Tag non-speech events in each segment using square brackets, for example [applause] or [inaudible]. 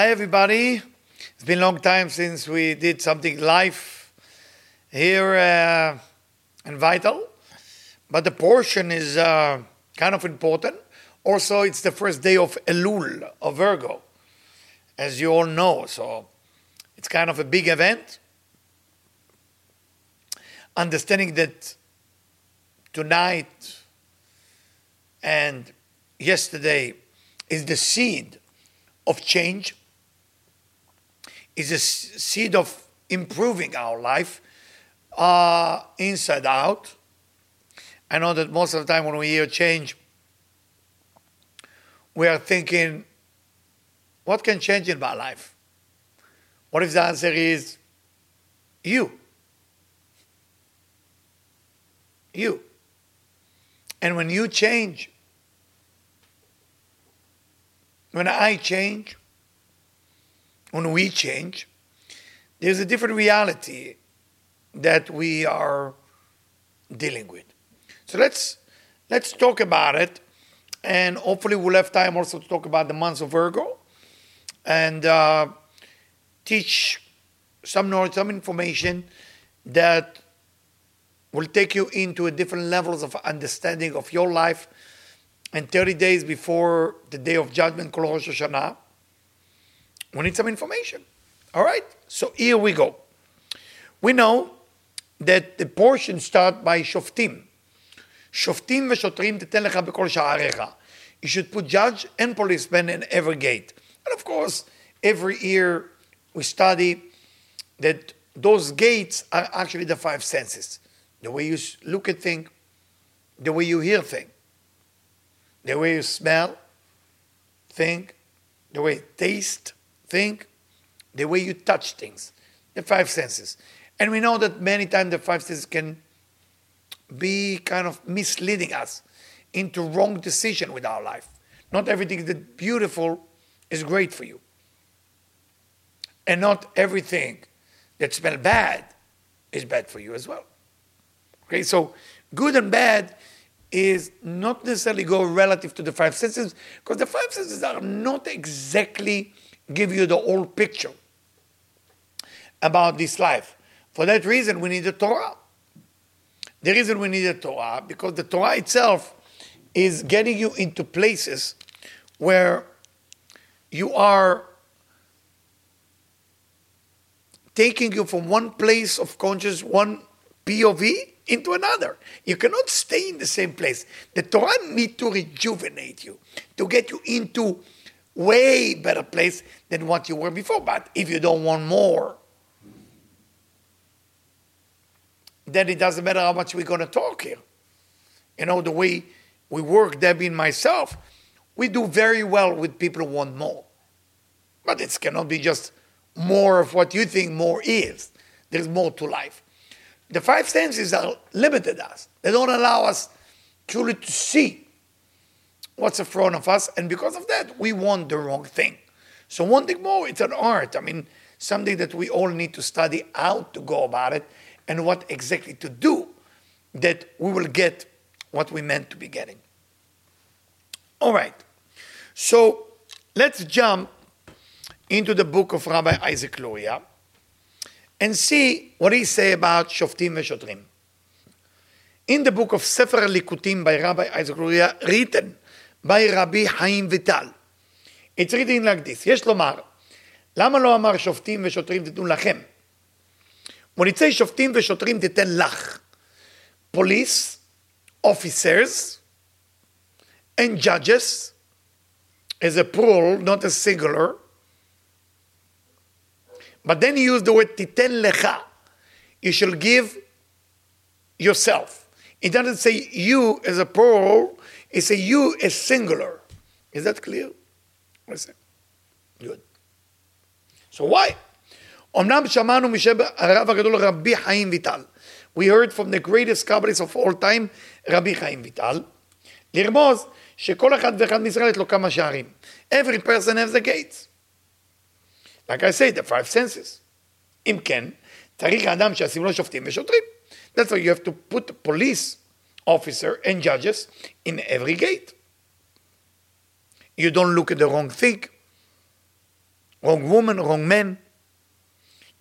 Hi, everybody. It's been a long time since we did something live here uh, in Vital, but the portion is uh, kind of important. Also, it's the first day of Elul, of Virgo, as you all know, so it's kind of a big event. Understanding that tonight and yesterday is the seed of change, is a seed of improving our life uh, inside out. I know that most of the time when we hear change, we are thinking, what can change in my life? What if the answer is you? You. And when you change, when I change, when we change, there's a different reality that we are dealing with. So let's let's talk about it, and hopefully we'll have time also to talk about the months of Virgo, and uh, teach some knowledge, some information that will take you into a different levels of understanding of your life. And 30 days before the day of judgment, called Rosh Hashanah, we need some information. All right, so here we go. We know that the portion start by Shoftim. Shoftim v'shotrim teten lecha b'kol sha'arecha. You should put judge and policeman in every gate. And of course, every year we study that those gates are actually the five senses. The way you look at things, the way you hear things, the way you smell, think, the way you taste, think, the way you touch things, the five senses. And we know that many times the five senses can be kind of misleading us into wrong decision with our life. Not everything that's beautiful is great for you. And not everything that smells bad is bad for you as well. Okay, so good and bad is not necessarily go relative to the five senses because the five senses are not exactly give you the whole picture about this life. For that reason, we need the Torah. The reason we need the Torah because the Torah itself is getting you into places where you are taking you from one place of conscious, one POV, into another. You cannot stay in the same place. The Torah need to rejuvenate you, to get you into way better place than what you were before. But if you don't want more, then it doesn't matter how much we're going to talk here. You know, the way we work, Debbie and myself, we do very well with people who want more. But it cannot be just more of what you think more is. There's more to life the five senses are limited us. They don't allow us truly to see what's in front of us, and because of that, we want the wrong thing. So wanting more, it's an art. I mean, something that we all need to study how to go about it and what exactly to do that we will get what we meant to be getting. All right. So let's jump into the book of Rabbi Isaac Luria and see what he say about Shoftim Veshotrim. In the book of Sefer Likutim by Rabbi Isaac Luria, written by Rabbi Chaim Vital, it's written like this, יש לומר, למה לא אמר שופטים ושוטרים תיתנו לכם? When it says שופטים ושוטרים תיתן לך, police, officers, and judges, as a plural, not a singular, but then he used the word titen lecha. You shall give yourself. It doesn't say you as a plural, it says you as singular. Is that clear? What's it? Good. So why? אמנם שמענו הרב הגדול רבי חיים ויטל. We heard from the greatest Kabbalist of all time, רבי חיים ויטל, לרמוז שכל אחד ואחד מישראל יש לו כמה שערים. Every person has a gate. Like I say, the five senses. אם כן, צריך האדם שישים לו שופטים ושוטרים. That's why you have to put police officer and judges in every gate. You don't look at the wrong thing. wrong woman, wrong man.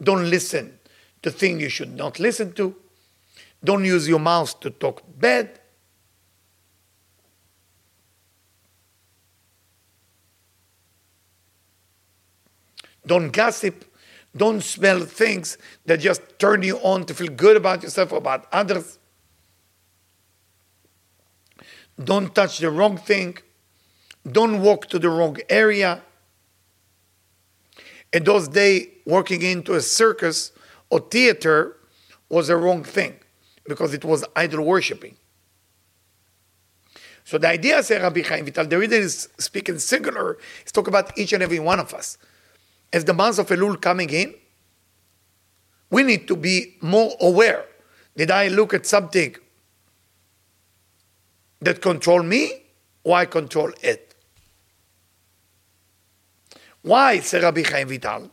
Don't listen to things you should not listen to. Don't use your mouth to talk bad. Don't gossip. Don't smell things that just turn you on to feel good about yourself or about others. Don't touch the wrong thing. Don't walk to the wrong area. In those days, working into a circus or theater was a wrong thing because it was idol worshipping. So the idea, says Rabbi Chaim Vital, the reason is speaking singular, is talk about each and every one of us. As the months of Elul coming in, we need to be more aware. Did I look at something that control me or I control it? Why, says Rabbi Chaim Vital?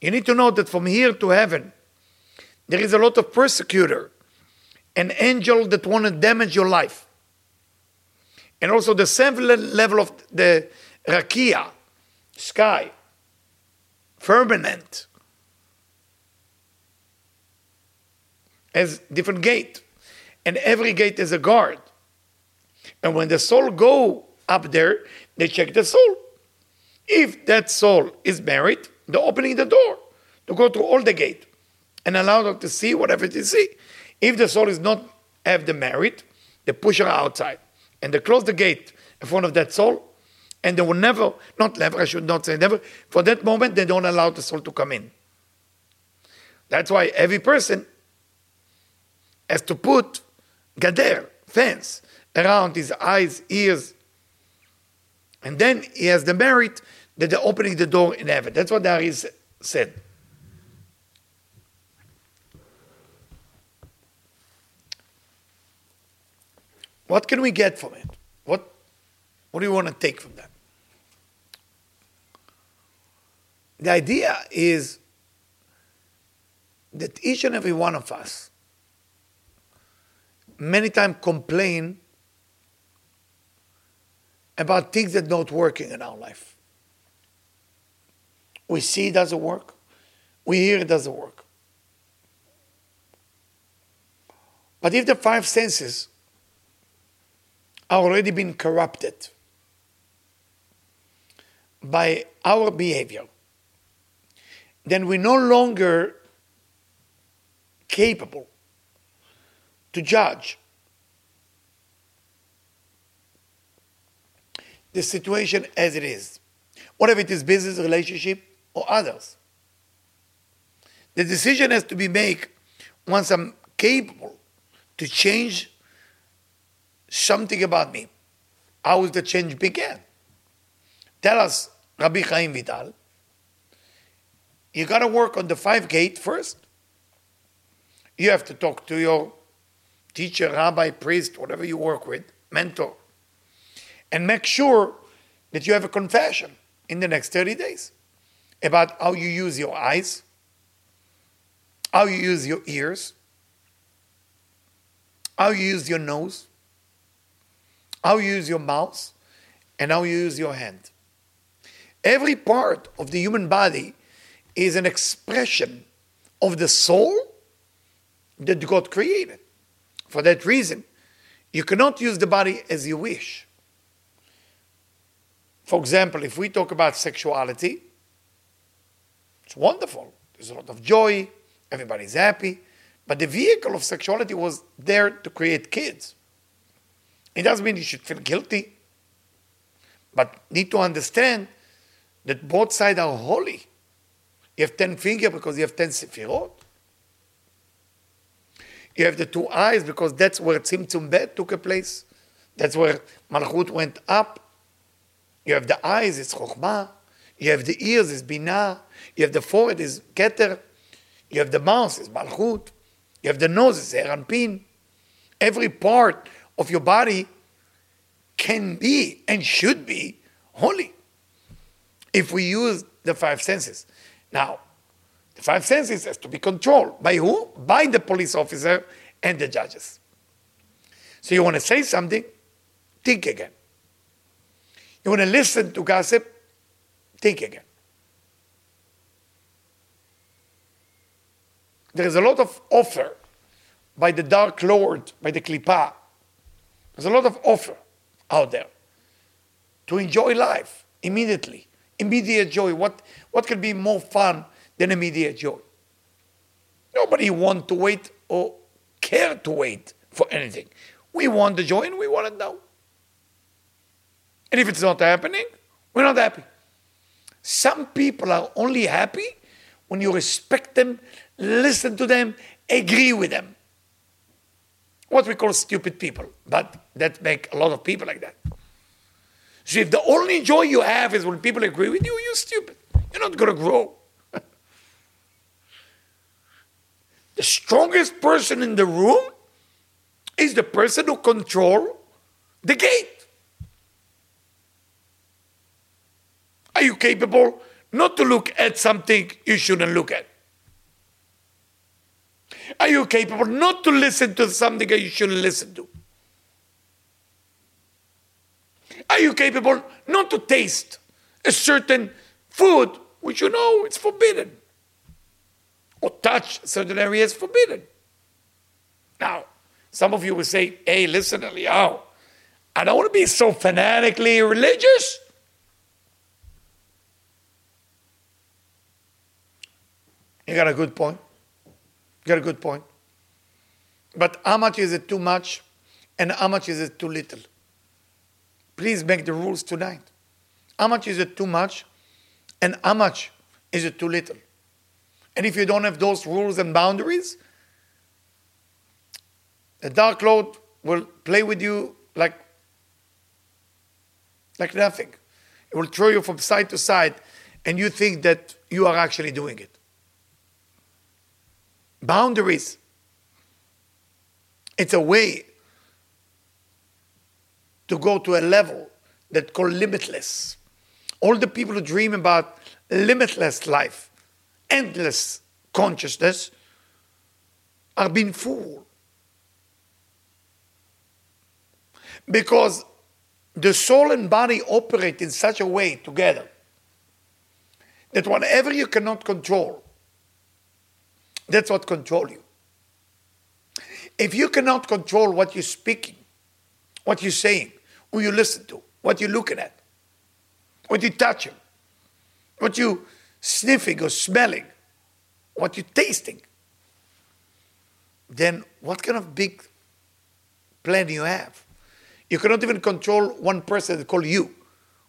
You need to know that from here to heaven, there is a lot of persecutor, an angel that want to damage your life. And also the seventh level of the rakia, sky, firmament, has different gate. And every gate is a guard. And when the soul go up there, they check the soul. If that soul is married, they're opening the door to go through all the gate and allow them to see whatever they see. If the soul is not have the merit, they push her outside and they close the gate in front of that soul, and they will never, not never, I should not say never, for that moment they don't allow the soul to come in. That's why every person has to put gader, fence, around his eyes, ears, and then he has the merit that they're opening the door in heaven. That's what the Ari said. What can we get from it? What, what do you want to take from that? The idea is that each and every one of us many times complain about things that not working in our life. We see it doesn't work. We hear it doesn't work. But if the five senses are already been corrupted by our behavior, then we're no longer capable to judge the situation as it is, whatever it is business, relationship, or others. The decision has to be made once I'm capable to change something about me. How will the change begin? Tell us, Rabbi Chaim Vital, you got to work on the five gate first. You have to talk to your teacher, rabbi, priest, whatever you work with, mentor, and make sure that you have a confession in the next 30 days about how you use your eyes, how you use your ears, how you use your nose, how you use your mouth, and how you use your hand. Every part of the human body is an expression of the soul that God created. For that reason, you cannot use the body as you wish. For example, if we talk about sexuality, it's wonderful. There's a lot of joy, everybody's happy, but the vehicle of sexuality was there to create kids. It doesn't mean you should feel guilty, but need to understand that both sides are holy. You have 10 fingers because you have 10 sefirot. You have the two eyes because that's where Tzimtzum Bet took a place. That's where Malchut went up. You have the eyes, it's Chokhmah. You have the ears, it's Binah. You have the forehead, it's Keter. You have the mouth, it's Malchut. You have the nose, it's Eranpin. Every part of your body can be and should be holy if we use the five senses. Now, the five senses has to be controlled by who? By the police officer and the judges. So you want to say something? Think again. You want to listen to gossip? Think again. There is a lot of offer by the Dark Lord, by the Klippa. There's a lot of offer out there to enjoy life immediately. Immediate joy. What, what could be more fun than immediate joy? Nobody want to wait or care to wait for anything. We want the joy and we want it now. And if it's not happening, we're not happy. Some people are only happy when you respect them, listen to them, agree with them. What we call stupid people, but that make a lot of people like that. So if the only joy you have is when people agree with you, you're stupid. You're not going to grow. [laughs] the strongest person in the room is the person who control the gate. Are you capable not to look at something you shouldn't look at? Are you capable not to listen to something that you shouldn't listen to? Are you capable not to taste a certain food which you know it's forbidden? Or touch certain areas forbidden? Now, some of you will say, hey, listen, Eliyahu, I don't want to be so fanatically religious. You got a good point. You got a good point. But how much is it too much and how much is it too little? Please make the rules tonight. How much is it too much and how much is it too little? And if you don't have those rules and boundaries, the Dark Lord will play with you like, like nothing. It will throw you from side to side, and you think that you are actually doing it. Boundaries. It's a way to go to a level that called limitless. All the people who dream about limitless life, endless consciousness, are being fooled. Because the soul and body operate in such a way together that whatever you cannot control, that's what control you. If you cannot control what you're speaking, what you're saying, who you listen to, what you're looking at, what you're touching, what you're sniffing or smelling, what you're tasting, then what kind of big plan you have? You cannot even control one person called you.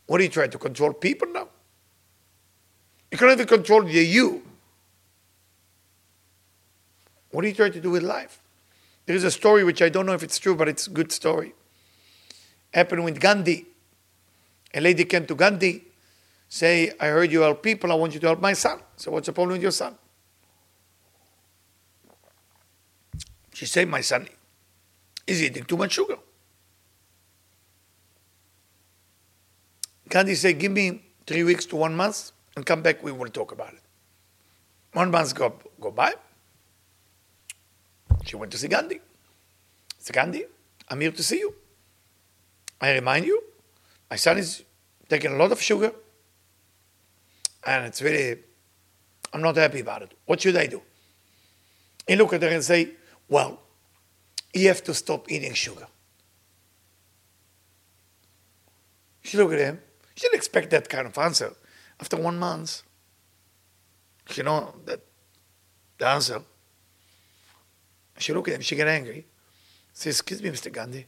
What are you trying to control people now? You cannot even control the you. What are you trying to do with life? There is a story which I don't know if it's true, but it's a good story. Happened with Gandhi. A lady came to Gandhi, say, I heard you help people, I want you to help my son. So what's the problem with your son? She said, My son is eating too much sugar. Gandhi said, Give me three weeks to one month and come back, we will talk about it. One month go, go by. She went to see Gandhi. Said, Gandhi, I'm here to see you. I remind you, my son is taking a lot of sugar and it's really, I'm not happy about it. What should I do? He look at her and say, well, you have to stop eating sugar. She looked at him She didn't expect that kind of answer. After one month, you know that the answer. She looked at him, she got angry. Says, Excuse me, Mr. Gandhi.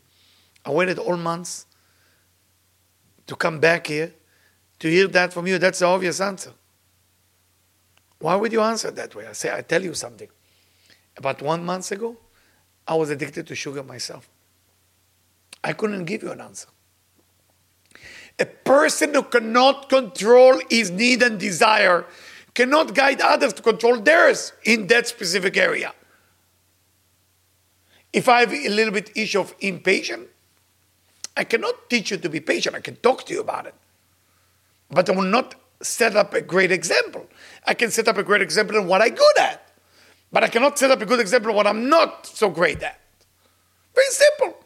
I waited all months to come back here to hear that from you. That's the obvious answer. Why would you answer that way? I say, I tell you something. About one month ago, I was addicted to sugar myself. I couldn't give you an answer. A person who cannot control his need and desire cannot guide others to control theirs in that specific area. If I have a little bit issue of impatience, I cannot teach you to be patient. I can talk to you about it. But I will not set up a great example. I can set up a great example in what I'm good at. But I cannot set up a good example in what I'm not so great at. Very simple.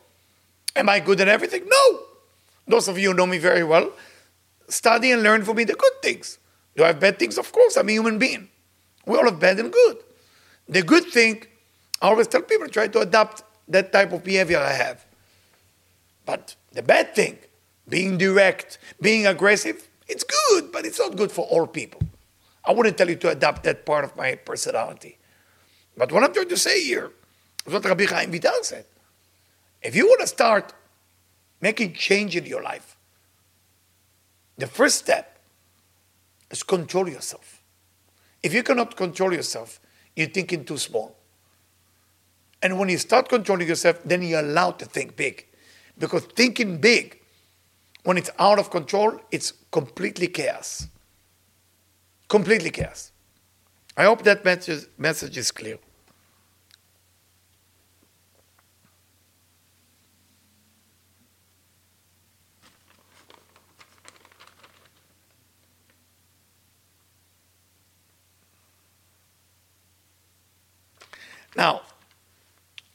Am I good at everything? No. Those of you who know me very well, study and learn for me the good things. Do I have bad things? Of course, I'm a human being. We all have bad and good. The good thing, I always tell people try to adopt that type of behavior I have. But the bad thing, being direct, being aggressive, it's good, but it's not good for all people. I wouldn't tell you to adopt that part of my personality. But what I'm trying to say here is what Rabbi Chaim Vital said. If you want to start making change in your life, the first step is control yourself. If you cannot control yourself, you're thinking too small. And when you start controlling yourself, then you're allowed to think big. Because thinking big, when it's out of control, it's completely chaos. Completely chaos. I hope that message, message is clear. Now,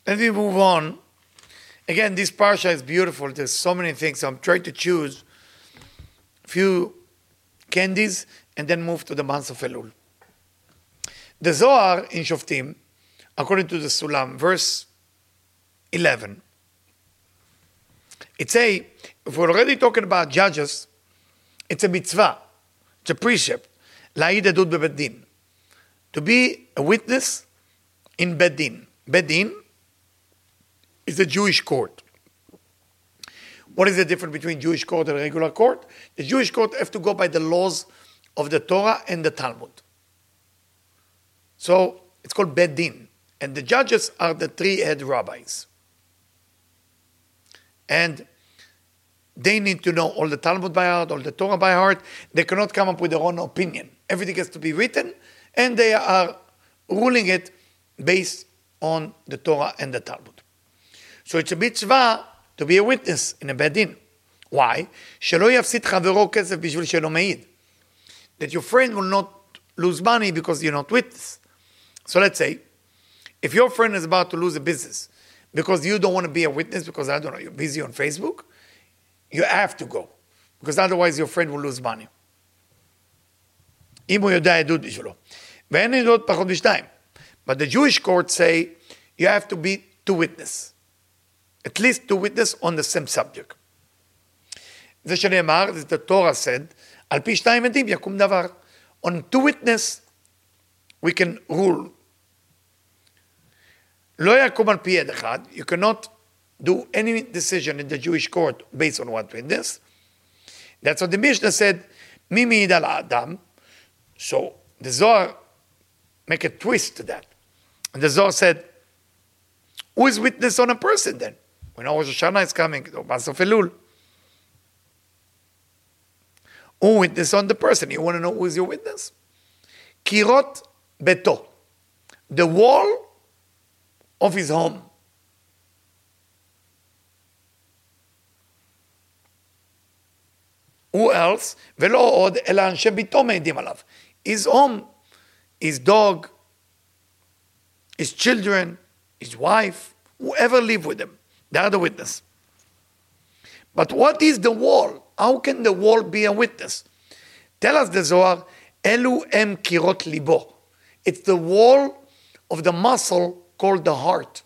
let me move on. Again, this parsha is beautiful. There's so many things. I'm trying to choose a few candies and then move to the month of Elul. The Zohar in Shoftim, according to the Sulam, verse 11, it say, if we're already talking about judges, it's a mitzvah, it's a precept, adud bebedin, to be a witness in Bedin. Bedin is a Jewish court. What is the difference between Jewish court and regular court? The Jewish court have to go by the laws of the Torah and the Talmud. So it's called Bedin. And the judges are the three head rabbis. And they need to know all the Talmud by heart, all the Torah by heart. They cannot come up with their own opinion. Everything has to be written, and they are ruling it based on the Torah and the Talmud. So it's a mitzvah to be a witness in a bedin. Why? שלא יפסיד חברו כסף בשביל שלא מעיד. That your friend will not lose money because you're not witness. So let's say, if your friend is about to lose a business because you don't want to be a witness because, I don't know, you're busy on Facebook, you have to go. Because otherwise your friend will lose money. אם הוא יודע עדות בשבילו. ואין עדות פחות משתיים. But the Jewish courts say you have to be two witness. At least two witness on the same subject. זה שנאמר, the Torah said, על פי שניים עדים יקום דבר. On two witness we can rule. לא יקום על פי עד אחד, you cannot do any decision in the Jewish court based on one witness. That's what the Mishnah said, מי מעיד על האדם? So the Zohar make a twist to that. And the Zohar said, who is witness on a person then? We know Rosh Hashanah is coming, or Masof Elul. Who witness on the person? You want to know who is your witness? Kirot beto, the wall of his home. Who else? ולא עוד, אלא אנשי ביתו מעידים עליו. His home, his dog, his children, his wife, whoever live with him. They are the witness. But what is the wall? How can the wall be a witness? Tell us the Zohar, Elu em kirot libo. It's the wall of the muscle called the heart.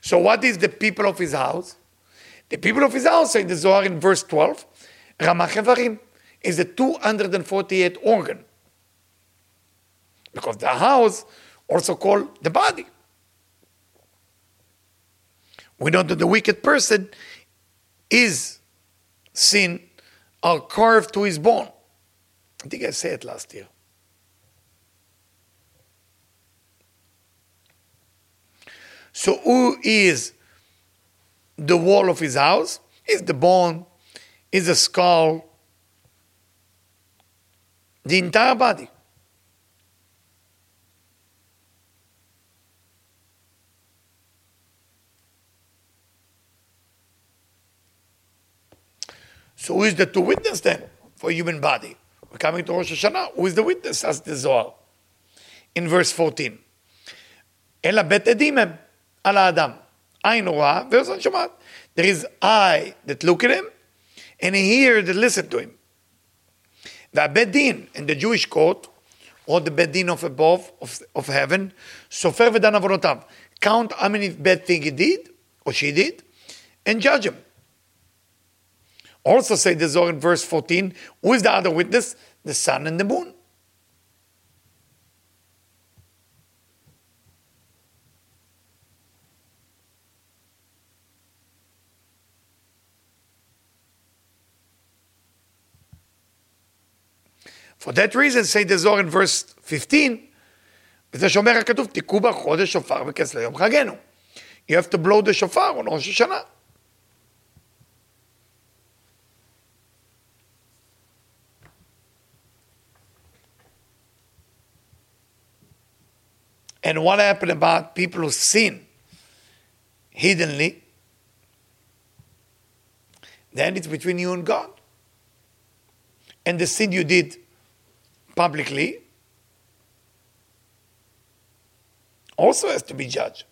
So, what is the people of his house? The people of his house, in the Zohar in verse 12, Ramachevarim is the 248 organ. Because the house, also called the body. We know that the wicked person is sin are carved to his bone. I think I said it last year. So, who is the wall of his house? Is the bone, is the skull, the entire body. So who is the two witness then for human body? We're coming to Rosh Hashanah. Who is the witness? As the Zohar. In verse 14. אלא בית עדים הם על האדם. עין רואה ואוזן שומעת. There is eye that look at him and a ear that listen to him. והבית דין, in the Jewish court, or the בית דין of above, of, of heaven, סופר ודן עוונותיו. Count how many bad things he did, or she did, and judge him. Also say the Zohar in verse 14, who is the other witness? The sun and the moon. For that reason, say the Zohar in verse 15, וזה שאומר הכתוב, תיקעו בחודש שופר וכס ליום חגנו. You have to blow the shofar on Rosh Hashanah. And what happened about people who sin hiddenly? Then it's between you and God. And the sin you did publicly also has to be judged.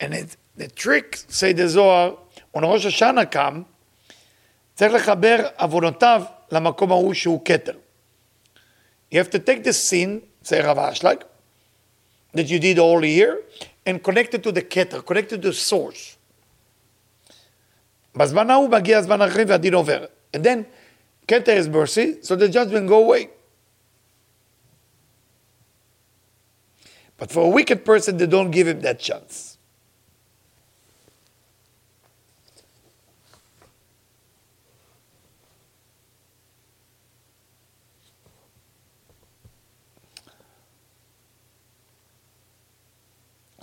And it, the trick, say the Zohar, when ראש השנה קם, צריך לחבר עוונותיו למקום ההוא שהוא כתר. You have to take the sin, say רב אשלג, that you did all year, and connect it to the כתר, connect it to the source. בזמן ההוא מגיע הזמן האחרי והדין עובר. And then, כתר is mercy, so the judgment go away. But for a wicked person, they don't give him that chance.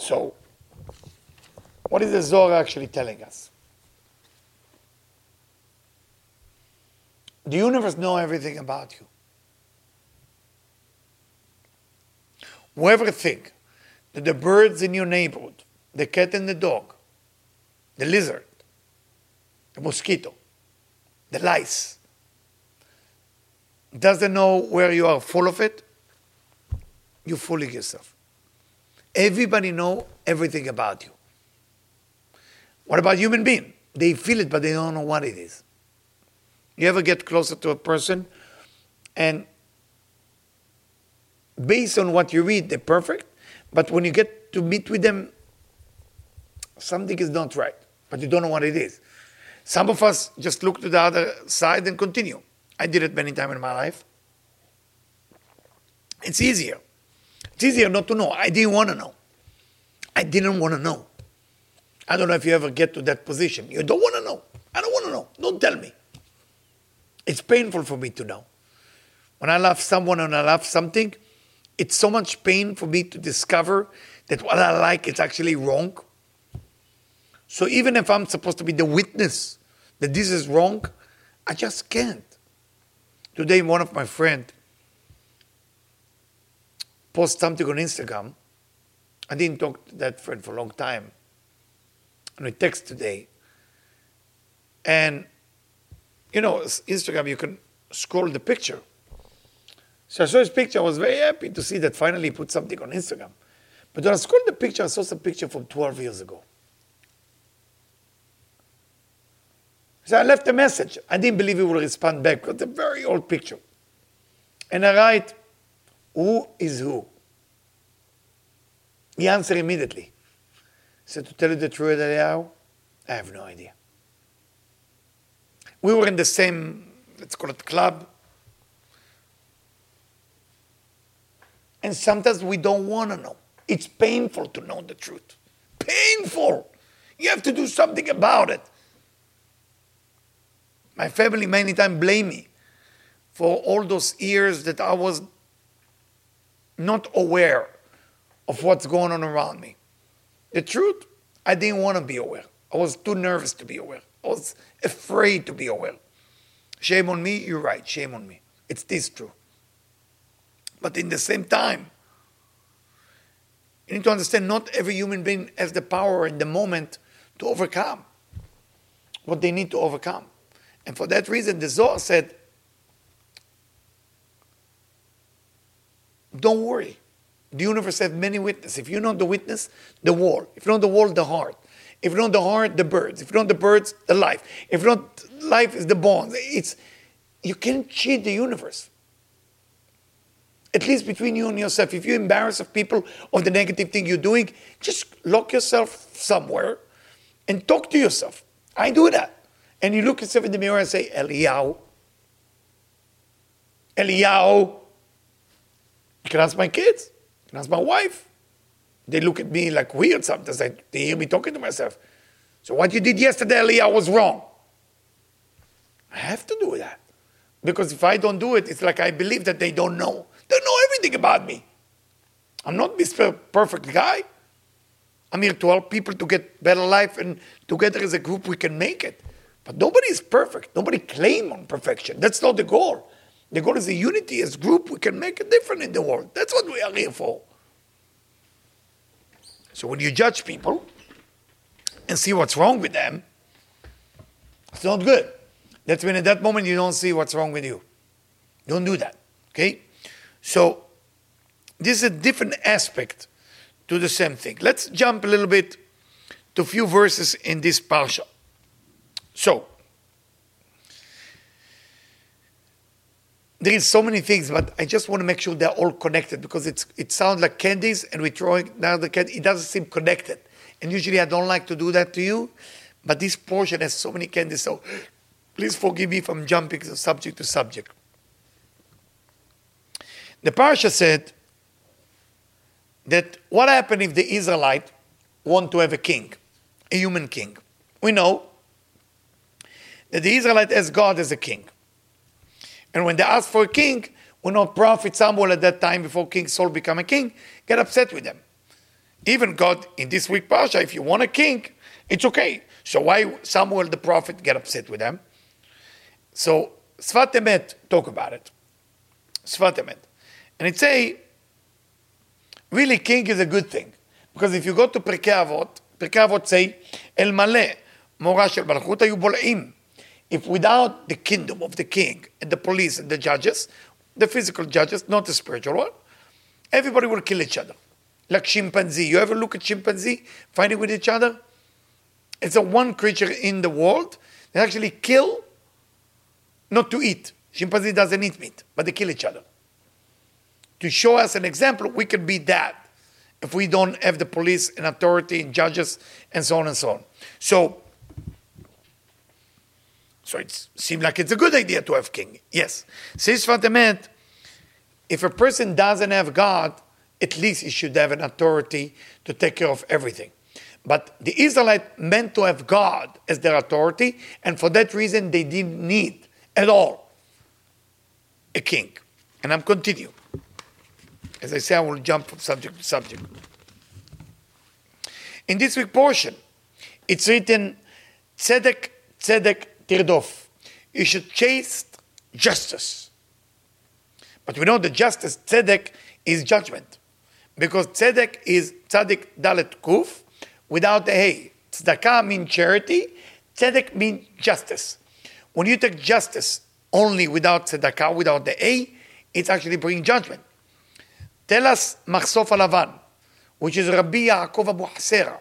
So, what is the Zohar actually telling us? The universe know everything about you. Whoever think that the birds in your neighborhood, the cat and the dog, the lizard, the mosquito, the lice, doesn't know where you are full of it, you're fooling yourself. Everybody know everything about you. What about human being? They feel it, but they don't know what it is. You ever get closer to a person and based on what you read, they're perfect, but when you get to meet with them, something is not right, but you don't know what it is. Some of us just look to the other side and continue. I did it many times in my life. It's easier. It's easier not to know. I didn't want to know. I didn't want to know. I don't know if you ever get to that position. You don't want to know. I don't want to know. Don't tell me. It's painful for me to know. When I love someone and I love something, it's so much pain for me to discover that what I like is actually wrong. So even if I'm supposed to be the witness that this is wrong, I just can't. Today, one of my friends post something on Instagram. I didn't talk to that friend for a long time. And we text today. And, you know, Instagram, you can scroll the picture. So I saw his picture. I was very happy to see that finally he put something on Instagram. But when I scrolled the picture, I saw some picture from 12 years ago. So I left a message. I didn't believe he would respond back because it's a very old picture. And I write, who is who? He answered immediately. Said, To tell you the truth, Eliyahu, I have no idea. We were in the same, let's call it club. And sometimes we don't want to know. It's painful to know the truth. Painful. You have to do something about it. My family many times blame me for all those years that I was not aware of what's going on around me. The truth, I didn't want to be aware. I was too nervous to be aware. I was afraid to be aware. Shame on me, you're right, shame on me. It's this true. But in the same time, you need to understand not every human being has the power in the moment to overcome what they need to overcome. And for that reason, the Zohar said, don't worry. The universe has many witnesses. If you know the witness, the wall. If you know the wall, the heart. If you know the heart, the birds. If you know the birds, the life. If you know life is the bones. It's you can't cheat the universe. At least between you and yourself. If you're embarrassed of people of the negative thing you're doing, just lock yourself somewhere and talk to yourself. I do that. And you look yourself in the mirror and say, Eliyahu. Eliyahu. You can ask my kids. You can ask my wife. They look at me like weird sometimes. They hear me talking to myself. So what you did yesterday, Eliyahu, was wrong. I have to do that. Because if I don't do it, it's like I believe that they don't know. They know everything about me. I'm not this perfect guy. I'm here to help people to get better life, and together as a group we can make it. But nobody is perfect. Nobody claim on perfection. That's not the goal. The goal is a unity as group. We can make a difference in the world. That's what we are here for. So when you judge people and see what's wrong with them, it's not good. That's when at that moment you don't see what's wrong with you. Don't do that. Okay? So this is a different aspect to the same thing. Let's jump a little bit to a few verses in this parsha. So, there is so many things, but I just want to make sure they're all connected because it's it sounds like candies and we're throwing down the candy. It doesn't seem connected. And usually I don't like to do that to you, but this portion has so many candies, so please forgive me if I'm jumping from subject to subject. The parsha said that what happened if the Israelite want to have a king, a human king? We know that the Israelite has God as a king. And when they ask for a king, we know prophet Samuel at that time, before King Saul became a king, get upset with them. Even God, in this week parsha, if you want a king, it's okay. So why Samuel the prophet get upset with them? So Sfat Emet talk about it. Sfat Emet. And it say, really king is a good thing. Because if you go to Pirkei Avot, Avot say, El maleh morash el מלכות היו if without the kingdom of the king and the police and the judges, the physical judges, not the spiritual one, everybody will kill each other. Like chimpanzee. You ever look at chimpanzee fighting with each other? It's the one creature in the world that actually kill not to eat. Chimpanzee doesn't eat meat, but they kill each other. To show us an example, we could be that if we don't have the police and authority and judges and so on and so on. So so it seems like it's a good idea to have king. Yes. Says Emet, if a person doesn't have God, at least he should have an authority to take care of everything. But the Israelite meant to have God as their authority, and for that reason they didn't need at all a king. And I'm continuing. As I say, I will jump from subject to subject. In this week portion, it's written, Tzedek, Tzedek, tirdof. You should chase justice. But we know that justice, tzedek, is judgment. Because tzedek is tzadik dalet kuf without the hey. Tzedakah means charity, tzedek means justice. When you take justice only without tzedakah, without the a, it's actually bringing judgment. Tell us Machsof HaLavan, which is Rabbi Yaakov Abu Hatzeira.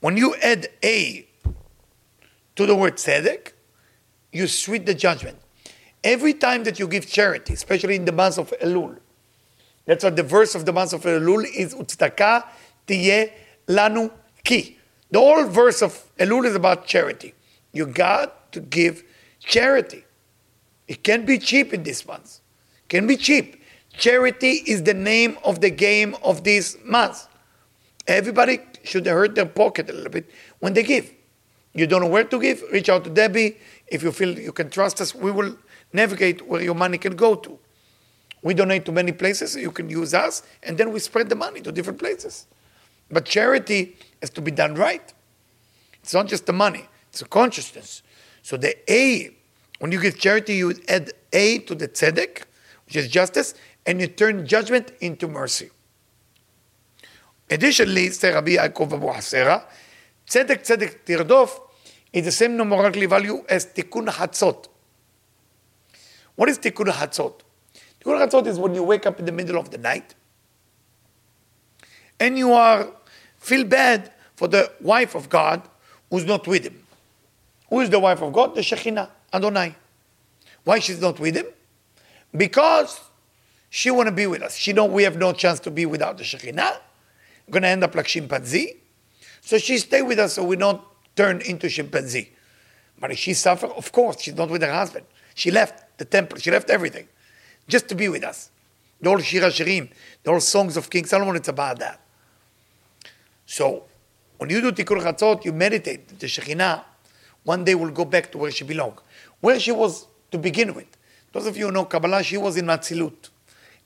When you add a to the word tzedek, you sweet the judgment. Every time that you give charity, especially in the month of Elul, that's what the verse of the month of Elul is Utstaka tiye lanu ki. The whole verse of Elul is about charity. You got to give charity. It can't be cheap in this month. Can be cheap. Charity is the name of the game of this month. Everybody should hurt their pocket a little bit when they give. You don't know where to give? Reach out to Debbie. If you feel you can trust us, we will navigate where your money can go to. We donate to many places, you can use us, and then we spread the money to different places. But charity has to be done right. It's not just the money, it's a consciousness. So the A, when you give charity, you add A to the tzedek, which is justice, and you turn judgment into mercy. Additionally, Rabbi Yaakov Abu tzedek tzedek tirdof is the same numerically value as tikkun hatzot. What is tikkun hatzot? Tikkun Chatzot is when you wake up in the middle of the night and you are feel bad for the wife of God who's not with him. Who is the wife of God? The Shekhinah, Adonai. Why she's not with him? Because she want to be with us. She know we have no chance to be without the Shekhinah. We're going to end up like chimpanzee. So she stay with us so we don't turn into chimpanzee. But if she suffer, of course, she's not with her husband. She left the temple. She left everything just to be with us. The whole Shir HaShirim, the whole songs of King Solomon, it's about that. So when you do Tikkun Chatzot, you meditate. The Shekhinah one day will go back to where she belonged, where she was to begin with. Those of you who know Kabbalah, she was in Atzilut,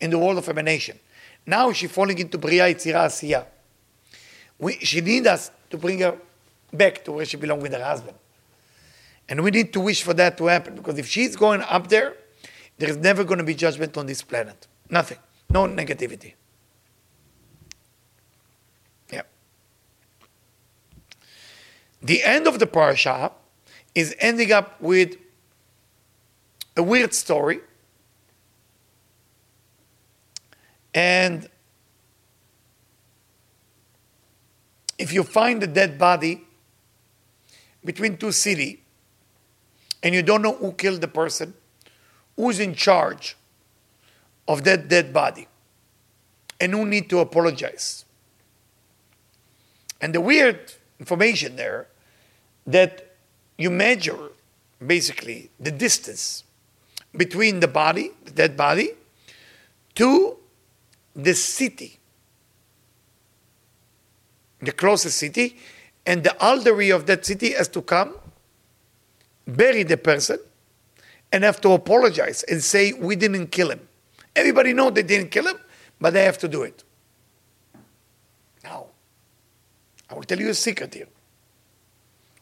in the world of emanation. Now she's falling into Bria Yitzira Asiya. We, she needs us to bring her back to where she belongs with her husband. And we need to wish for that to happen because if she's going up there, there is never going to be judgment on this planet. Nothing. No negativity. Yeah. The end of the parasha is ending up with a weird story. And if you find a dead body between two cities and you don't know who killed the person, who's in charge of that dead body, and who need to apologize. And the weird information there that you measure basically the distance between the body, the dead body, to the city, the closest city, and the elderly of that city has to come, bury the person, and have to apologize and say, we didn't kill him. Everybody know they didn't kill him, but they have to do it. Now, I will tell you a secret here.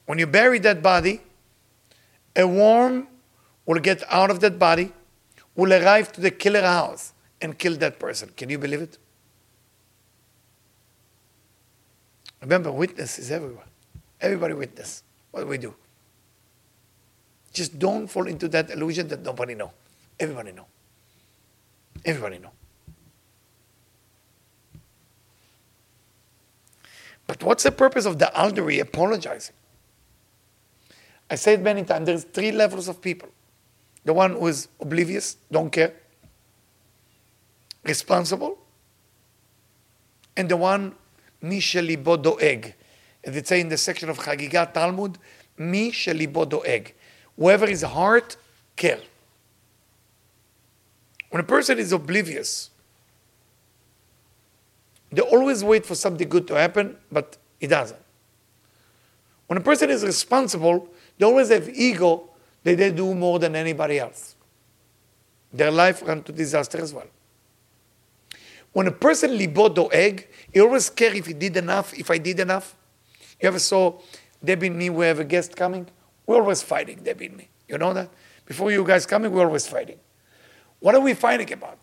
When you bury that body, a worm will get out of that body, will arrive to the killer house and kill that person. Can you believe it? Remember, witness is everywhere. Everybody witness what do we do. Just don't fall into that illusion that nobody know. Everybody know. Everybody know. But what's the purpose of the elderly apologizing? I said many times, there's three levels of people. The one who is oblivious, don't care, responsible, and the one, Mishalibo doeg. As it say in the section of Chagigat Talmud, Mishalibo doeg. Whoever is heart, care. When a person is oblivious, they always wait for something good to happen, but it doesn't. When a person is responsible, they always have ego that they do more than anybody else. Their life run to disaster as well. When a person libo egg, he always care if he did enough, if I did enough. You ever saw Debbie and me, we have a guest coming? We're always fighting, Debbie and me. You know that? Before you guys coming, we're always fighting. What are we fighting about?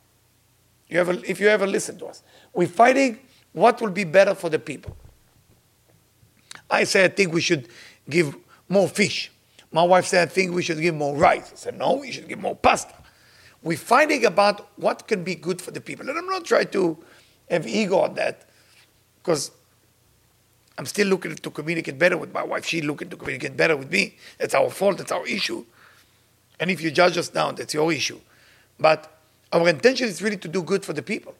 You ever, if you ever listen to us, we're fighting what will be better for the people. I say I think we should give more fish. My wife said I think we should give more rice. I said no, we should give more pasta. We're fighting about what can be good for the people. And I'm not trying to have ego on that because I'm still looking to communicate better with my wife. She's looking to communicate better with me. That's our fault, that's our issue. And if you judge us now, that's your issue. But our intention is really to do good for the people.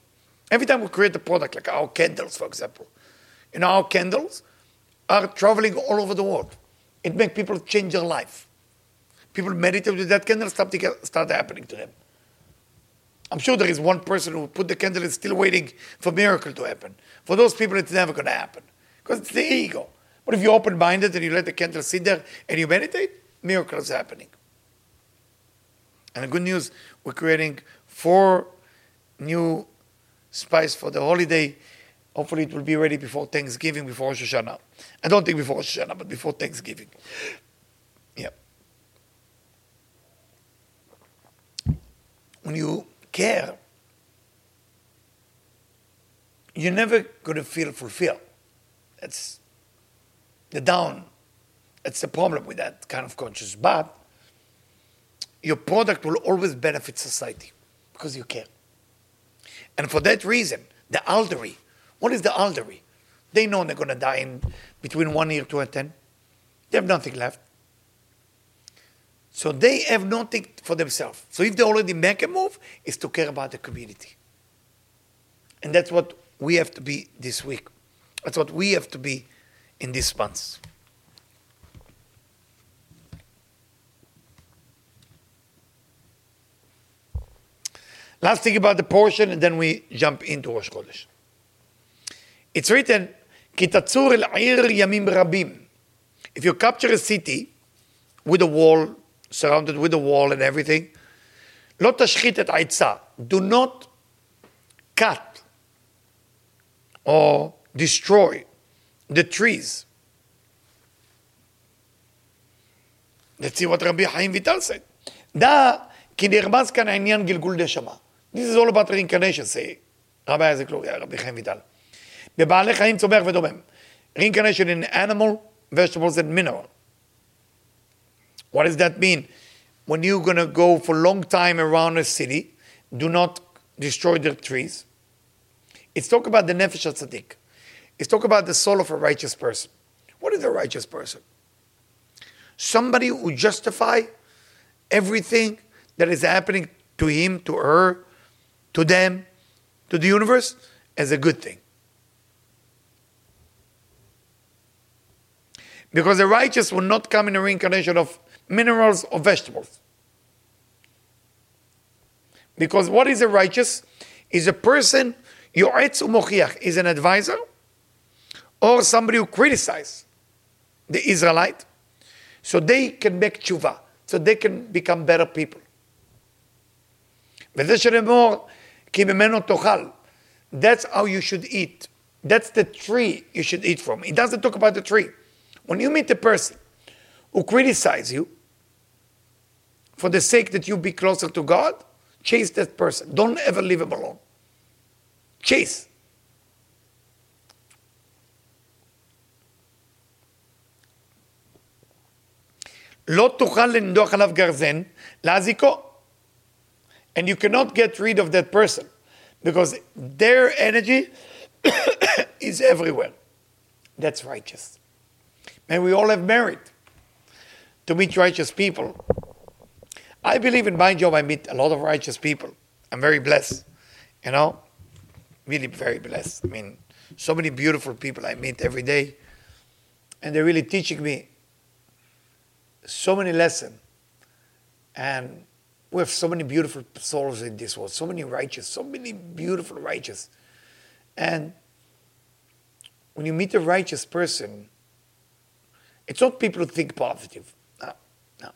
Every time we create a product, like our candles, for example, you know, our candles are traveling all over the world. It makes people change their life. People meditate with that candle, something start happening to them. I'm sure there is one person who put the candle and still waiting for miracle to happen. For those people, it's never going to happen because it's the ego. But if you're open-minded and you let the candle sit there and you meditate, miracles happening. And the good news, we're creating four new spice for the holiday. Hopefully, it will be ready before Thanksgiving, before Rosh Hashanah. I don't think before Rosh Hashanah, but before Thanksgiving. Yeah. When you care, you're never going to feel fulfilled. That's the down. That's the problem with that kind of conscious. But your product will always benefit society Because you care. And for that reason, the elderly, what is the elderly? They know they're going to die in between one year to ten. They have nothing left. So they have nothing for themselves. So if they already make a move, it's to care about the community. And that's what we have to be this week. That's what we have to be in these months. Last thing about the portion, and then we jump into Rosh Chodesh. It's written, Kitatsur el yamim rabim. If you capture a city with a wall, surrounded with a wall and everything, לא תשחית את העצה. Do not cut or destroy the trees. Let's see what Rabbi Chaim Vital said. דע כי נרמז כאן העניין גלגול נשמה. This is all about reincarnation, say רבי אייזק לוריה, רבי חיים ויטל. בבעלי חיים צומח ודומם. Reincarnation in animal, vegetables and mineral. What does that mean? When you're going to go for a long time around a city, do not destroy the trees. It's talk about the nefesh tzaddik. It's talk about the soul of a righteous person. What is a righteous person? Somebody who justify everything that is happening to him, to her, to them, to the universe as a good thing. Because the righteous will not come in a reincarnation of minerals or vegetables. Because what is a righteous? Is a person, yoetz umochiach, is an advisor or somebody who criticizes the Israelite so they can make tshuva, so they can become better people. That's how you should eat. That's the tree you should eat from. It doesn't talk about the tree. When you meet a person who criticizes you for the sake that you be closer to God, chase that person. Don't ever leave him alone. Chase. לא תוכל לנדוח עליו גרזן, להזיקו. And you cannot get rid of that person because their energy [coughs] is everywhere. That's righteous. And we all have merit to meet righteous people. I believe in my job, I meet a lot of righteous people. I'm very blessed, you know, really very blessed. I mean, so many beautiful people I meet every day, and they're really teaching me so many lessons. And we have so many beautiful souls in this world, so many righteous, so many beautiful righteous. And when you meet a righteous person, it's not people who think positive. No, no.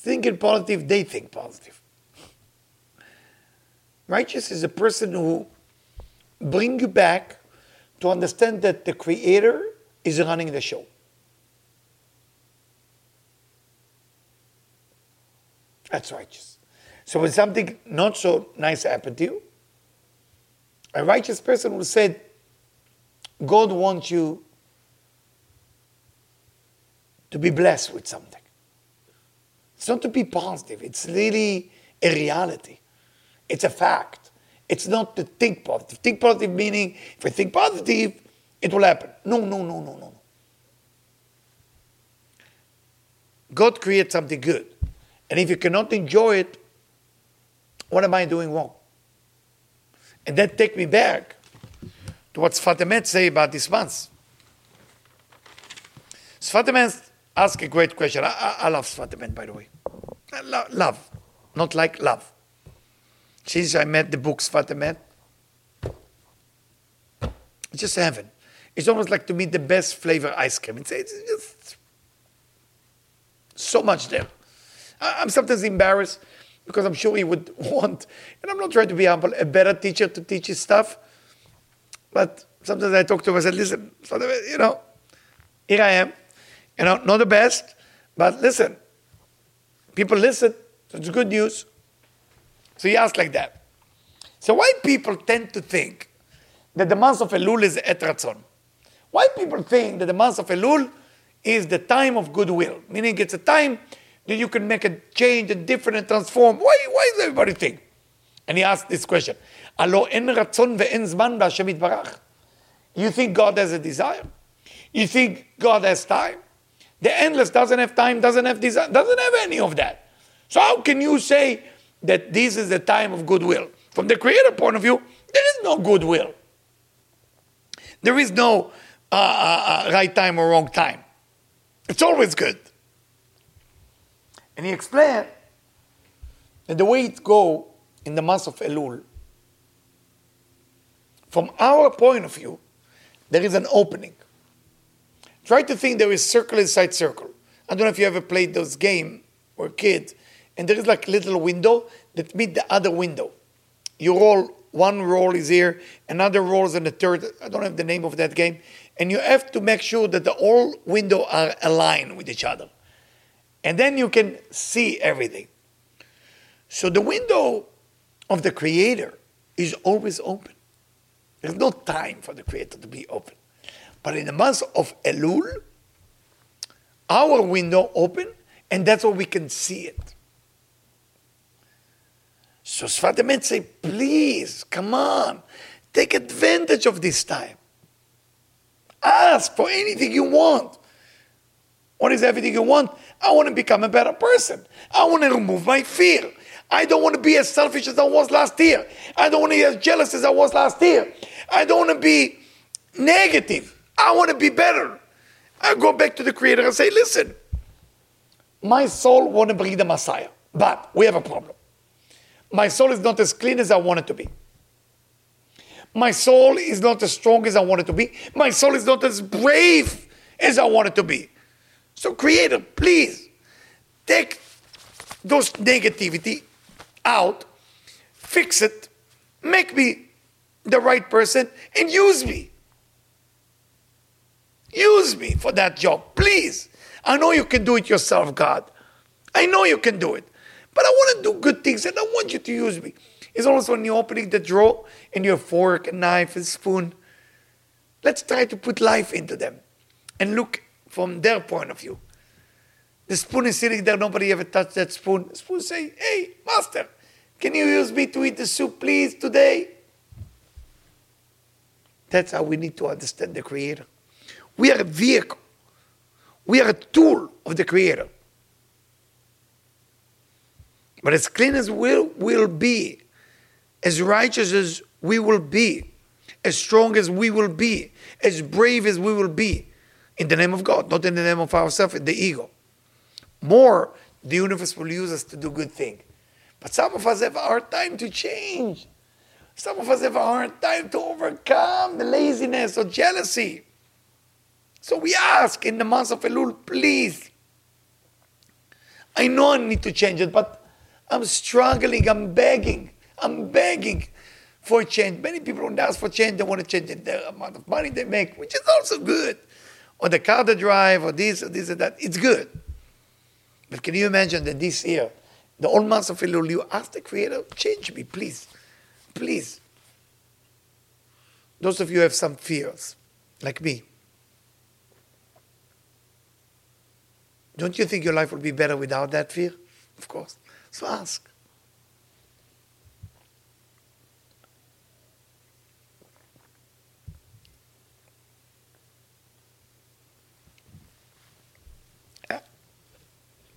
Thinking positive, they think positive. Righteous is a person who bring you back to understand that the creator is running the show. That's righteous. So when something not so nice happened to you, a righteous person will say, God wants you to be blessed with something. It's not to be positive, it's really a reality. It's a fact. It's not to think positive. Think positive meaning if I think positive, it will happen. No, no, no, no, no. God creates something good. And if you cannot enjoy it, what am I doing wrong? And that take me back to what Sfat Emet say about this month. Sfat Emet ask a great question. I, I, I love Sfat by the way. Lo- love, not like love. Since I met the book Sfat it's just heaven. It's almost like to meet the best flavor ice cream. It's, it's just so much there. I'm sometimes embarrassed because I'm sure he would [laughs] want, and I'm not trying to be humble, a better teacher to teach his stuff. But sometimes I talk to him, I said, listen, you know, here I am. You know, not the best, but listen. People listen, so it's good news. So he asked like that. So why people tend to think that the month of Elul is Et Ratzon? Why people think that the month of Elul is the time of goodwill, meaning it's a time that you can make a change and different and transform? Why, why does everybody think? And he asked this question. You think God has a desire? You think God has time? The endless doesn't have time, doesn't have desire, doesn't have any of that. So how can you say that this is the time of goodwill? From the creator point of view, there is no goodwill. There is no uh, uh, uh, right time or wrong time. It's always good. And he explained that the way it go in the month of Elul, from our point of view, there is an opening. Try to think there is circle inside circle. I don't know if you ever played those game or kid, and there is like a little window that meet the other window. You roll one roll is here, another roll is in the third. I don't have the name of that game, and you have to make sure that the all window are aligned with each other, and then you can see everything. So the window of the Creator is always open. There's no time for the Creator to be open. But in the month of Elul, our window open, and that's where we can see it. So Sfat Emet say, please, come on, take advantage of this time. Ask for anything you want. What is everything you want? I want to become a better person. I want to remove my fear. I don't want to be as selfish as I was last year. I don't want to be as jealous as I was last year. I don't want to be negative. I want to be better. I go back to the Creator and say, listen, my soul want to bring the Messiah, but we have a problem. My soul is not as clean as I want it to be. My soul is not as strong as I want it to be. My soul is not as brave as I want it to be. So, Creator, please take those negativity out, fix it, make me the right person, and use me. Use me for that job, please. I know you can do it yourself, God. I know you can do it. But I want to do good things and I want you to use me. It's also when you're opening the drawer and your fork, a knife, a spoon. Let's try to put life into them and look from their point of view. The spoon is sitting there, nobody ever touched that spoon. The spoon say, Hey, master, can you use me to eat the soup, please, today? That's how we need to understand the Creator. We are a vehicle. We are a tool of the Creator. But as clean as we will be, as righteous as we will be, as strong as we will be, as brave as we will be, in the name of God, not in the name of ourselves, the ego. More, the universe will use us to do good things. But some of us have a hard time to change. Some of us have a hard time to overcome the laziness or jealousy. So we ask in the month of Elul, please. I know I need to change it, but I'm struggling, I'm begging, I'm begging for change. Many people don't ask for change, they want to change the amount of money they make, which is also good. Or the car they drive, or this, or this, or that. It's good. But can you imagine that this year, the old month of Elul, you ask the Creator, change me, please. Please. Those of you have some fears, like me. Don't you think your life would be better without that fear? Of course. So ask.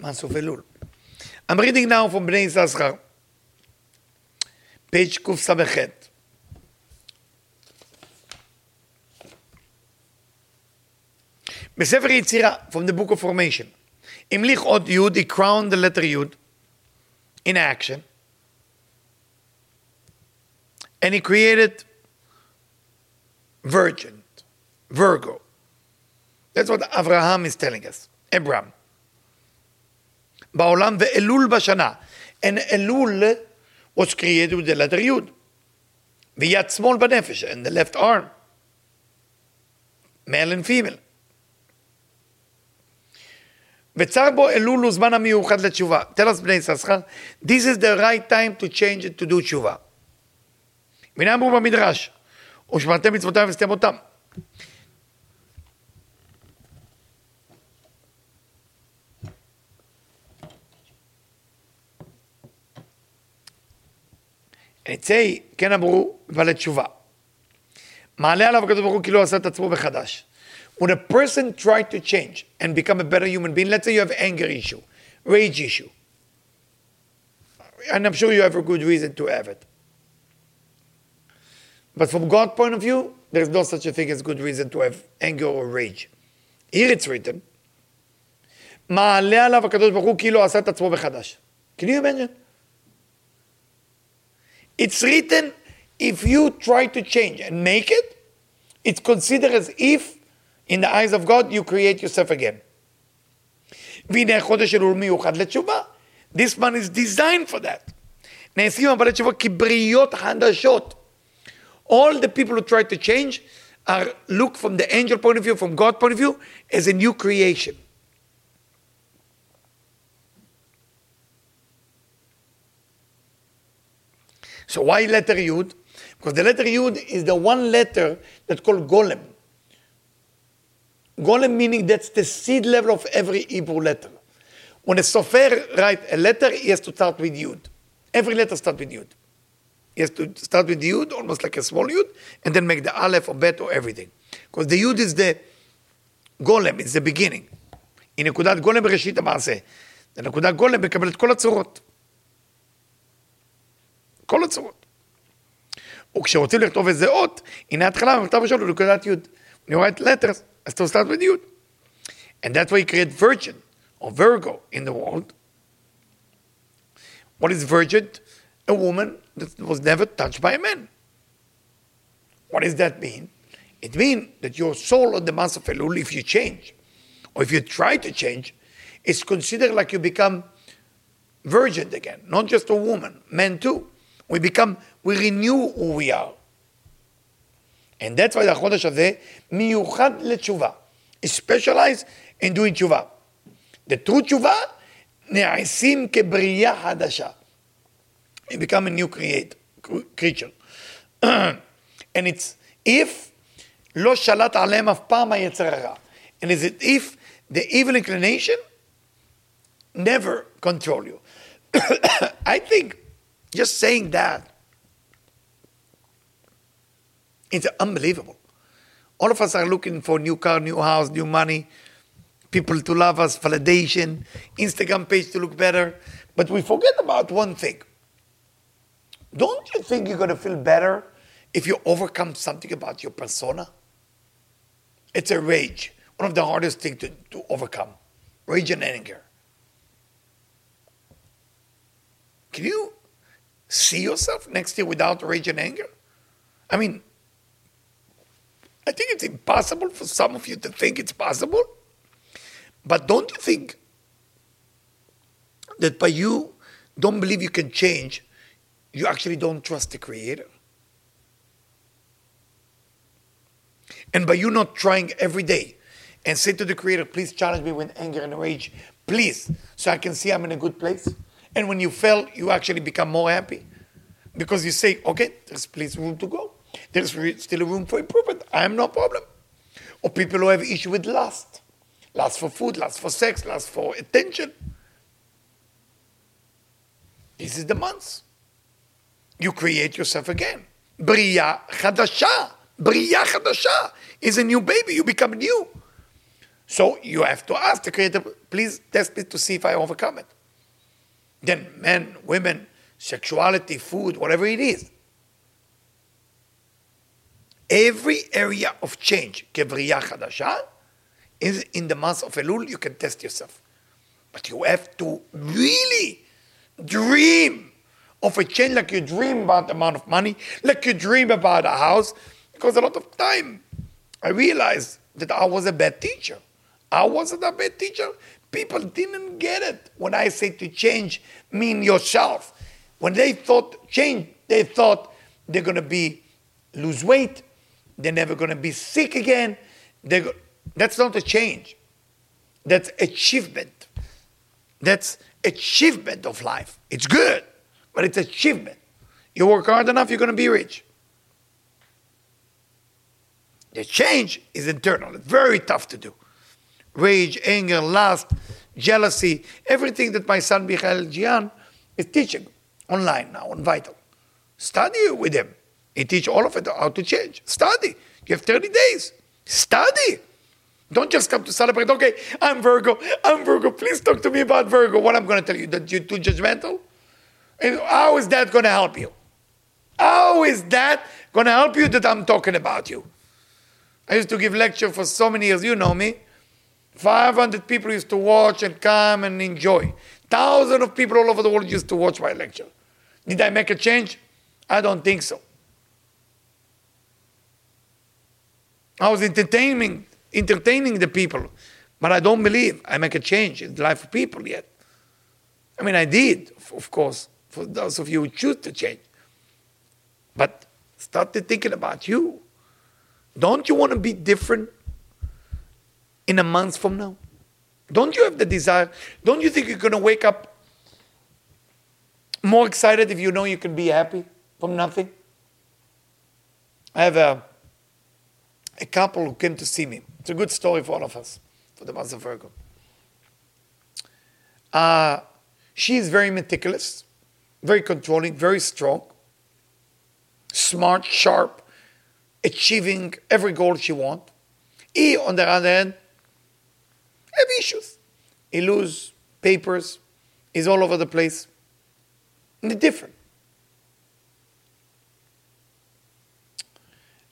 Month of Elul. I'm reading now from Bnei Yissaschar, page Kuf Samechet. בספר יצירה, from the book of formation. המליך עוד יוד, he crowned the letter יוד, in action. And he created Virgin, Virgo. That's what Abraham is telling us. Abraham. בעולם ואלול בשנה. And Elul was created with the letter Yud. ויד שמאל בנפש, and the left arm. Male and female. וצר בו אלול הוא זמן המיוחד לתשובה. תן us בני ססחר, this is the right time to change and to do תשובה. והנה אמרו במדרש, ושמרתם מצוותיו וסתם אותם. עצי כן אמרו ולתשובה. מעלה עליו הקדוש ברוך הוא כאילו עשה את עצמו מחדש. When a person tries to change and become a better human being, let's say you have anger issue, rage issue, and I'm sure you have a good reason to have it. But from God's point of view, there is no such a thing as good reason to have anger or rage. Here it's written, מעלה עליו הקדוש ברוך הוא כאילו עשה את עצמו מחדש. Can you imagine? It's written, if you try to change and make it, it's considered as if, in the eyes of God, you create yourself again. והנה החודש אלול מיוחד לתשובה. This man is designed for that. נעשים הבעלי תשובה כבריות חדשות. All the people who try to change are look from the angel point of view, from God point of view, as a new creation. So why letter Yud? Because the letter Yud is the one letter that's called Golem. Golem meaning that's the seed level of every Hebrew letter. When a sofer write a letter, he has to start with Yud. Every letter starts with Yud. He has to start with Yud, almost like a small Yud, and then make the Aleph or Bet or everything. Because the Yud is the Golem, it's the beginning. היא נקודת גולם בראשית המעשה. ונקודת גולם מקבלת כל הצורות. כל הצורות. וכשרוצים לכתוב איזה אות, הנה ההתחלה במכתב ראשון הוא נקודת י'. You write letters I still start with Yud. And that's why you create virgin or Virgo in the world. What is virgin? A woman that was never touched by a man. What does that mean? It means that your soul on the mass of Elul, if you change, or if you try to change, is considered like you become virgin again, not just a woman, men too. We become, we renew who we are. And that's why החודש הזה מיוחד לתשובה. It's specialized in doing תשובה. The true תשובה נעשים כבריאה חדשה. You become a new create, creature. [clears throat] and it's if לא שלט עליהם אף פעם היצר הרע. And it's if the evil inclination never control you. [coughs] I think just saying that, it's unbelievable. All of us are looking for new car, new house, new money, people to love us, validation, Instagram page to look better. But we forget about one thing. Don't you think you're going to feel better if you overcome something about your persona? It's a rage, one of the hardest things to, to overcome rage and anger. Can you see yourself next year without rage and anger? I mean, I think it's impossible for some of you to think it's possible. But don't you think that by you don't believe you can change, you actually don't trust the Creator? And by you not trying every day and say to the Creator, please challenge me with anger and rage, please, so I can see I'm in a good place. And when you fail, you actually become more happy because you say, okay, there's please room to go. There's still a room for improvement. I am no problem. Or people who have issue with lust, lust for food, lust for sex, lust for attention. This is the months. You create yourself again. Bria chadasha. Bria chadasha is a new baby. You become new. So you have to ask the Creator, please test me to see if I overcome it. Then men, women, sexuality, food, whatever it is. Every area of change, כבריאה חדשה, is in the month of Elul, you can test yourself. But you have to really dream of a change like you dream about the amount of money, like you dream about a house, because a lot of time I realized that I was a bad teacher. I wasn't a bad teacher. People didn't get it when I say to change, mean yourself. When they thought change, they thought they're going to be lose weight, they're never going to be sick again. Go- that's not a change. That's achievement. That's achievement of life. It's good, but it's achievement. You work hard enough, you're going to be rich. The change is internal. It's very tough to do. Rage, anger, lust, jealousy, everything that my son Michael Gian is teaching online now on Vital. Study with them. He teach all of it how to change. Study. You have 30 days. Study. Don't just come to celebrate. Okay, I'm Virgo. I'm Virgo. Please talk to me about Virgo. What I'm going to tell you that you're too judgmental. And how is that going to help you? How is that going to help you that I'm talking about you? I used to give lecture for so many years. You know me. 500 people used to watch and come and enjoy. Thousands of people all over the world used to watch my lecture. Did I make a change? I don't think so. I was entertaining, entertaining the people, but I don't believe I make a change in the life of people yet. I mean, I did, of course, for those of you who choose to change. But start thinking about you. Don't you want to be different in a month from now? Don't you have the desire? Don't you think you're going to wake up more excited if you know you can be happy from nothing? I have a, a couple who came to see me. It's a good story for all of us, for the month of Virgo. Uh, she is very meticulous, very controlling, very strong, smart, sharp, achieving every goal she wants. He, on the other hand, have issues. He lose papers, he's all over the place. And they're different.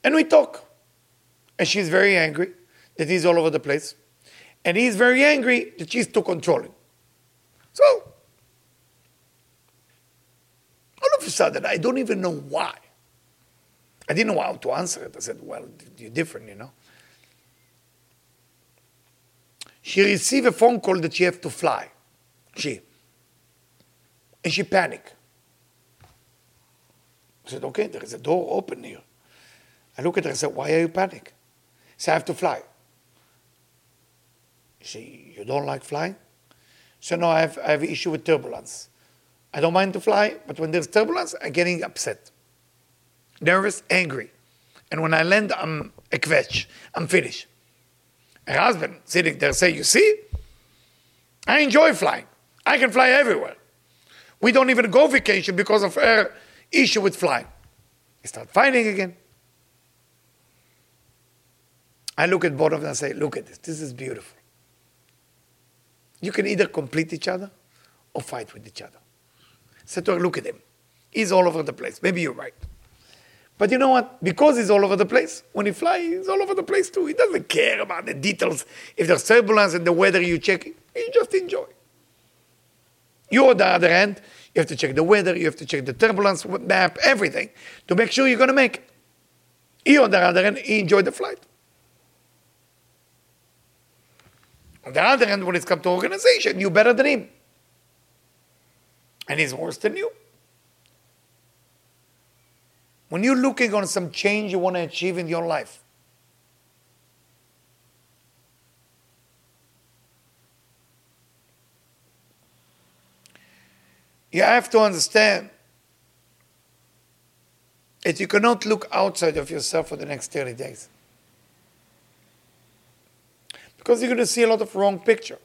And we talk. And she's very angry that he's all over the place. And he's very angry that she's too controlling. So, all of a sudden, I don't even know why. I didn't know how to answer it. I said, Well, you're different, you know. She received a phone call that she have to fly. She. And she panicked. I said, okay, there is a door open here. I look at her and said, why are you panic? Said, I have to fly. She, you don't like flying? So no, I have, I have issue with turbulence. I don't mind to fly, but when there's turbulence, I'm getting upset. Nervous, angry. And when I land, I'm a kvetch. I'm finished. Her husband sitting there say, you see, I enjoy flying. I can fly everywhere. We don't even go vacation because of her issue with flying. They start fighting again. I look at both of them and say, look at this. This is beautiful. You can either complete each other or fight with each other. Said to her, look at him. He's all over the place. Maybe you're right. But you know what? Because he's all over the place, when he flies, he's all over the place too. He doesn't care about the details. If there's turbulence and the weather you check, you just enjoy. You, on the other hand, you have to check the weather, you have to check the turbulence map, everything, to make sure you're going to make it. He, on the other hand, he enjoyed the flight. On the other hand, when it's come to organization, you're better than him. And he's worse than you. When you're looking on some change you want to achieve in your life, you have to understand that you cannot look outside of yourself for the next 30 days. Because you're going to see a lot of wrong picture.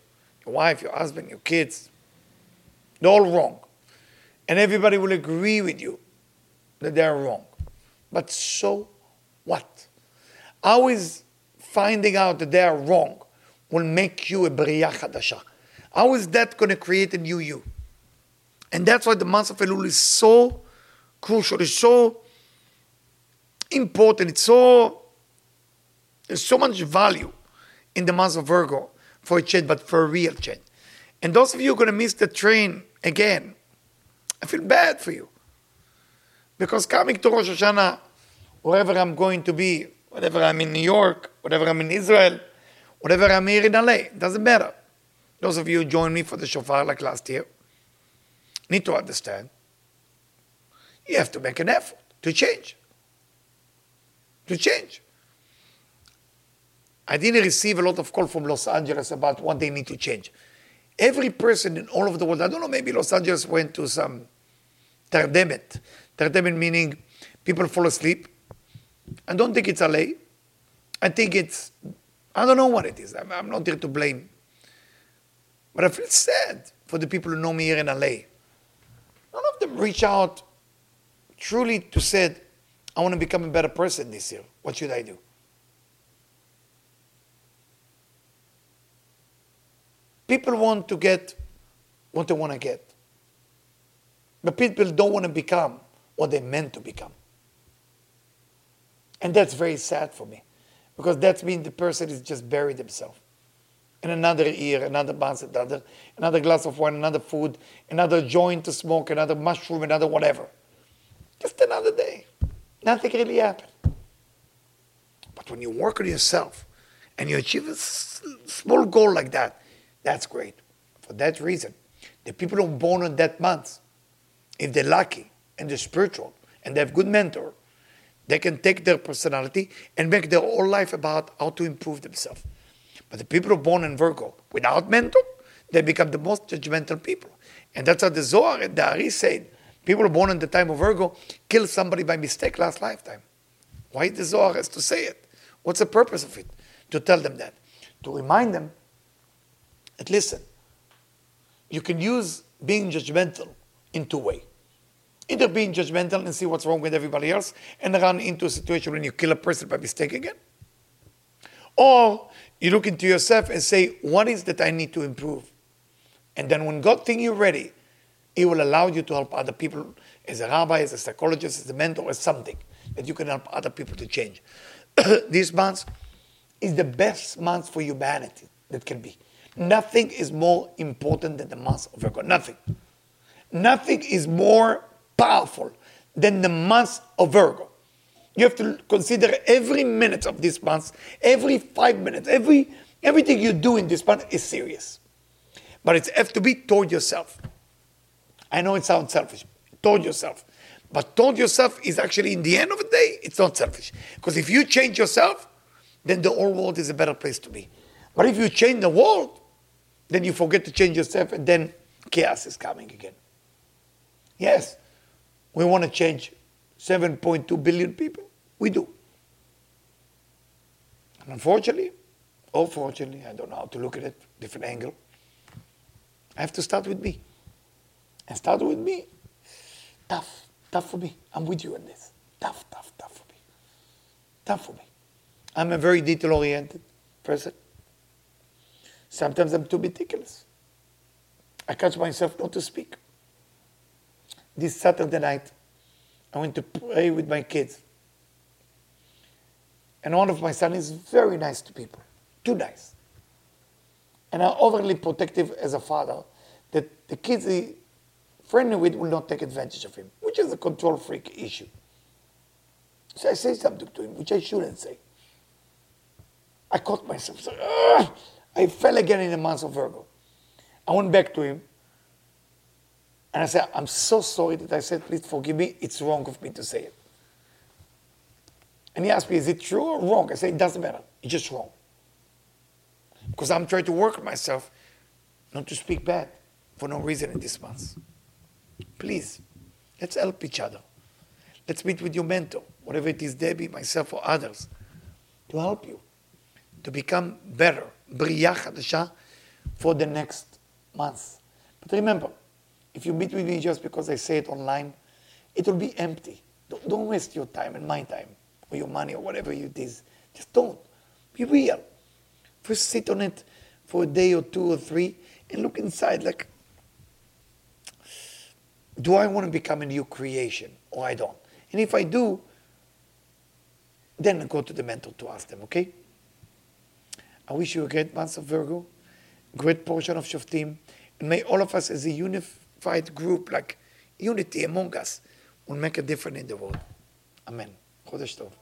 Your wife, your husband, your kids, they're all wrong. And everybody will agree with you that they're wrong. But so what? How is finding out that they are wrong will make you a Bria Chadasha? How is that going to create a new you? And that's why the month of Elul is so crucial, it's so important, it's so, there's so much value in the month of Virgo for a change, but for a real change. And those of you who are going to miss the train again, I feel bad for you. Because coming to Rosh Hashanah, wherever I'm going to be, whatever I'm in New York, whatever I'm in Israel, whatever I'm here in LA, doesn't matter. Those of you who joined me for the shofar like last year need to understand you have to make an effort to change. To change. I didn't receive a lot of call from Los Angeles about what they need to change. Every person in all of the world, I don't know, maybe Los Angeles went to some tardemet. Tardemet meaning people fall asleep I don't think it's LA. I think it's, I don't know what it is. I'm, I'm not here to blame. But I feel sad for the people who know me here in LA. None of them reach out truly to said, I want to become a better person this year, what should I do? People want to get what they want to get. But people don't want to become what they meant to become. And that's very sad for me because that means the person is just buried himself. In another ear, another bus, another, another glass of wine, another food, another joint to smoke, another mushroom, another whatever. Just another day. Nothing really happened. But when you work on yourself and you achieve a small goal like that, that's great. For that reason, the people who are born on that month, if they're lucky and they're spiritual and they have good mentor, they can take their personality and make their whole life about how to improve themselves. But the people who are born in Virgo without mentor, they become the most judgmental people. And that's how the Zohar and the Ari said. People born in the time of Virgo kill somebody by mistake last lifetime. Why the Zohar has to say it? What's the purpose of it? To tell them that. To remind them that listen, you can use being judgmental in two ways. Either being judgmental and see what's wrong with everybody else and run into a situation when you kill a person by mistake again. Or you look into yourself and say, what is that I need to improve? And then when God thinks you're ready, He will allow you to help other people as a rabbi, as a psychologist, as a mentor, as something that you can help other people to change. [coughs] this month is the best month for humanity that can be. Nothing is more important than the month of Virgo. Nothing. Nothing is more powerful than the month of Virgo. You have to consider every minute of this month, every five minutes, every everything you do in this month is serious. But it's have to be toward yourself. I know it sounds selfish, toward yourself. But toward yourself is actually, in the end of the day, it's not selfish. Because if you change yourself, then the whole world is a better place to be. But if you change the world, then you forget to change yourself, and then chaos is coming again. Yes, we want to change 7.2 billion people. We do. And unfortunately, or fortunately, I don't know how to look at it, different angle. I have to start with me. And start with me, tough, tough for me. I'm with you on this. Tough, tough, tough for me. Tough for me. I'm a very detail oriented person. Sometimes I'm too meticulous. I catch myself not to speak. This Saturday night, I went to pray with my kids. And one of my sons is very nice to people, too nice. And I'm overly protective as a father that the kids he friendly with will not take advantage of him, which is a control freak issue. So I say something to him, which I shouldn't say. I caught myself. So, I fell again in the month of Virgo. I went back to him and I said, I'm so sorry that I said, please forgive me. It's wrong of me to say it. And he asked me, is it true or wrong? I said, it doesn't matter. It's just wrong. Because I'm trying to work myself not to speak bad for no reason in this month. Please, let's help each other. Let's meet with your mentor, whatever it is, Debbie, myself, or others, to help you to become better, בריאה חדשה, for the next month. But remember, if you meet with me just because I say it online, it will be empty. Don't, don't waste your time and my time, or your money, or whatever it is. Just don't. Be real. First sit on it for a day or two or three and look inside like, do I want to become a new creation or I don't? And if I do, then go to the mentor to ask them, okay? I wish you a great month of Virgo, great portion of Shoftim, and may all of us as a unified group, like unity among us, will make a difference in the world. Amen. Chodesh Tov.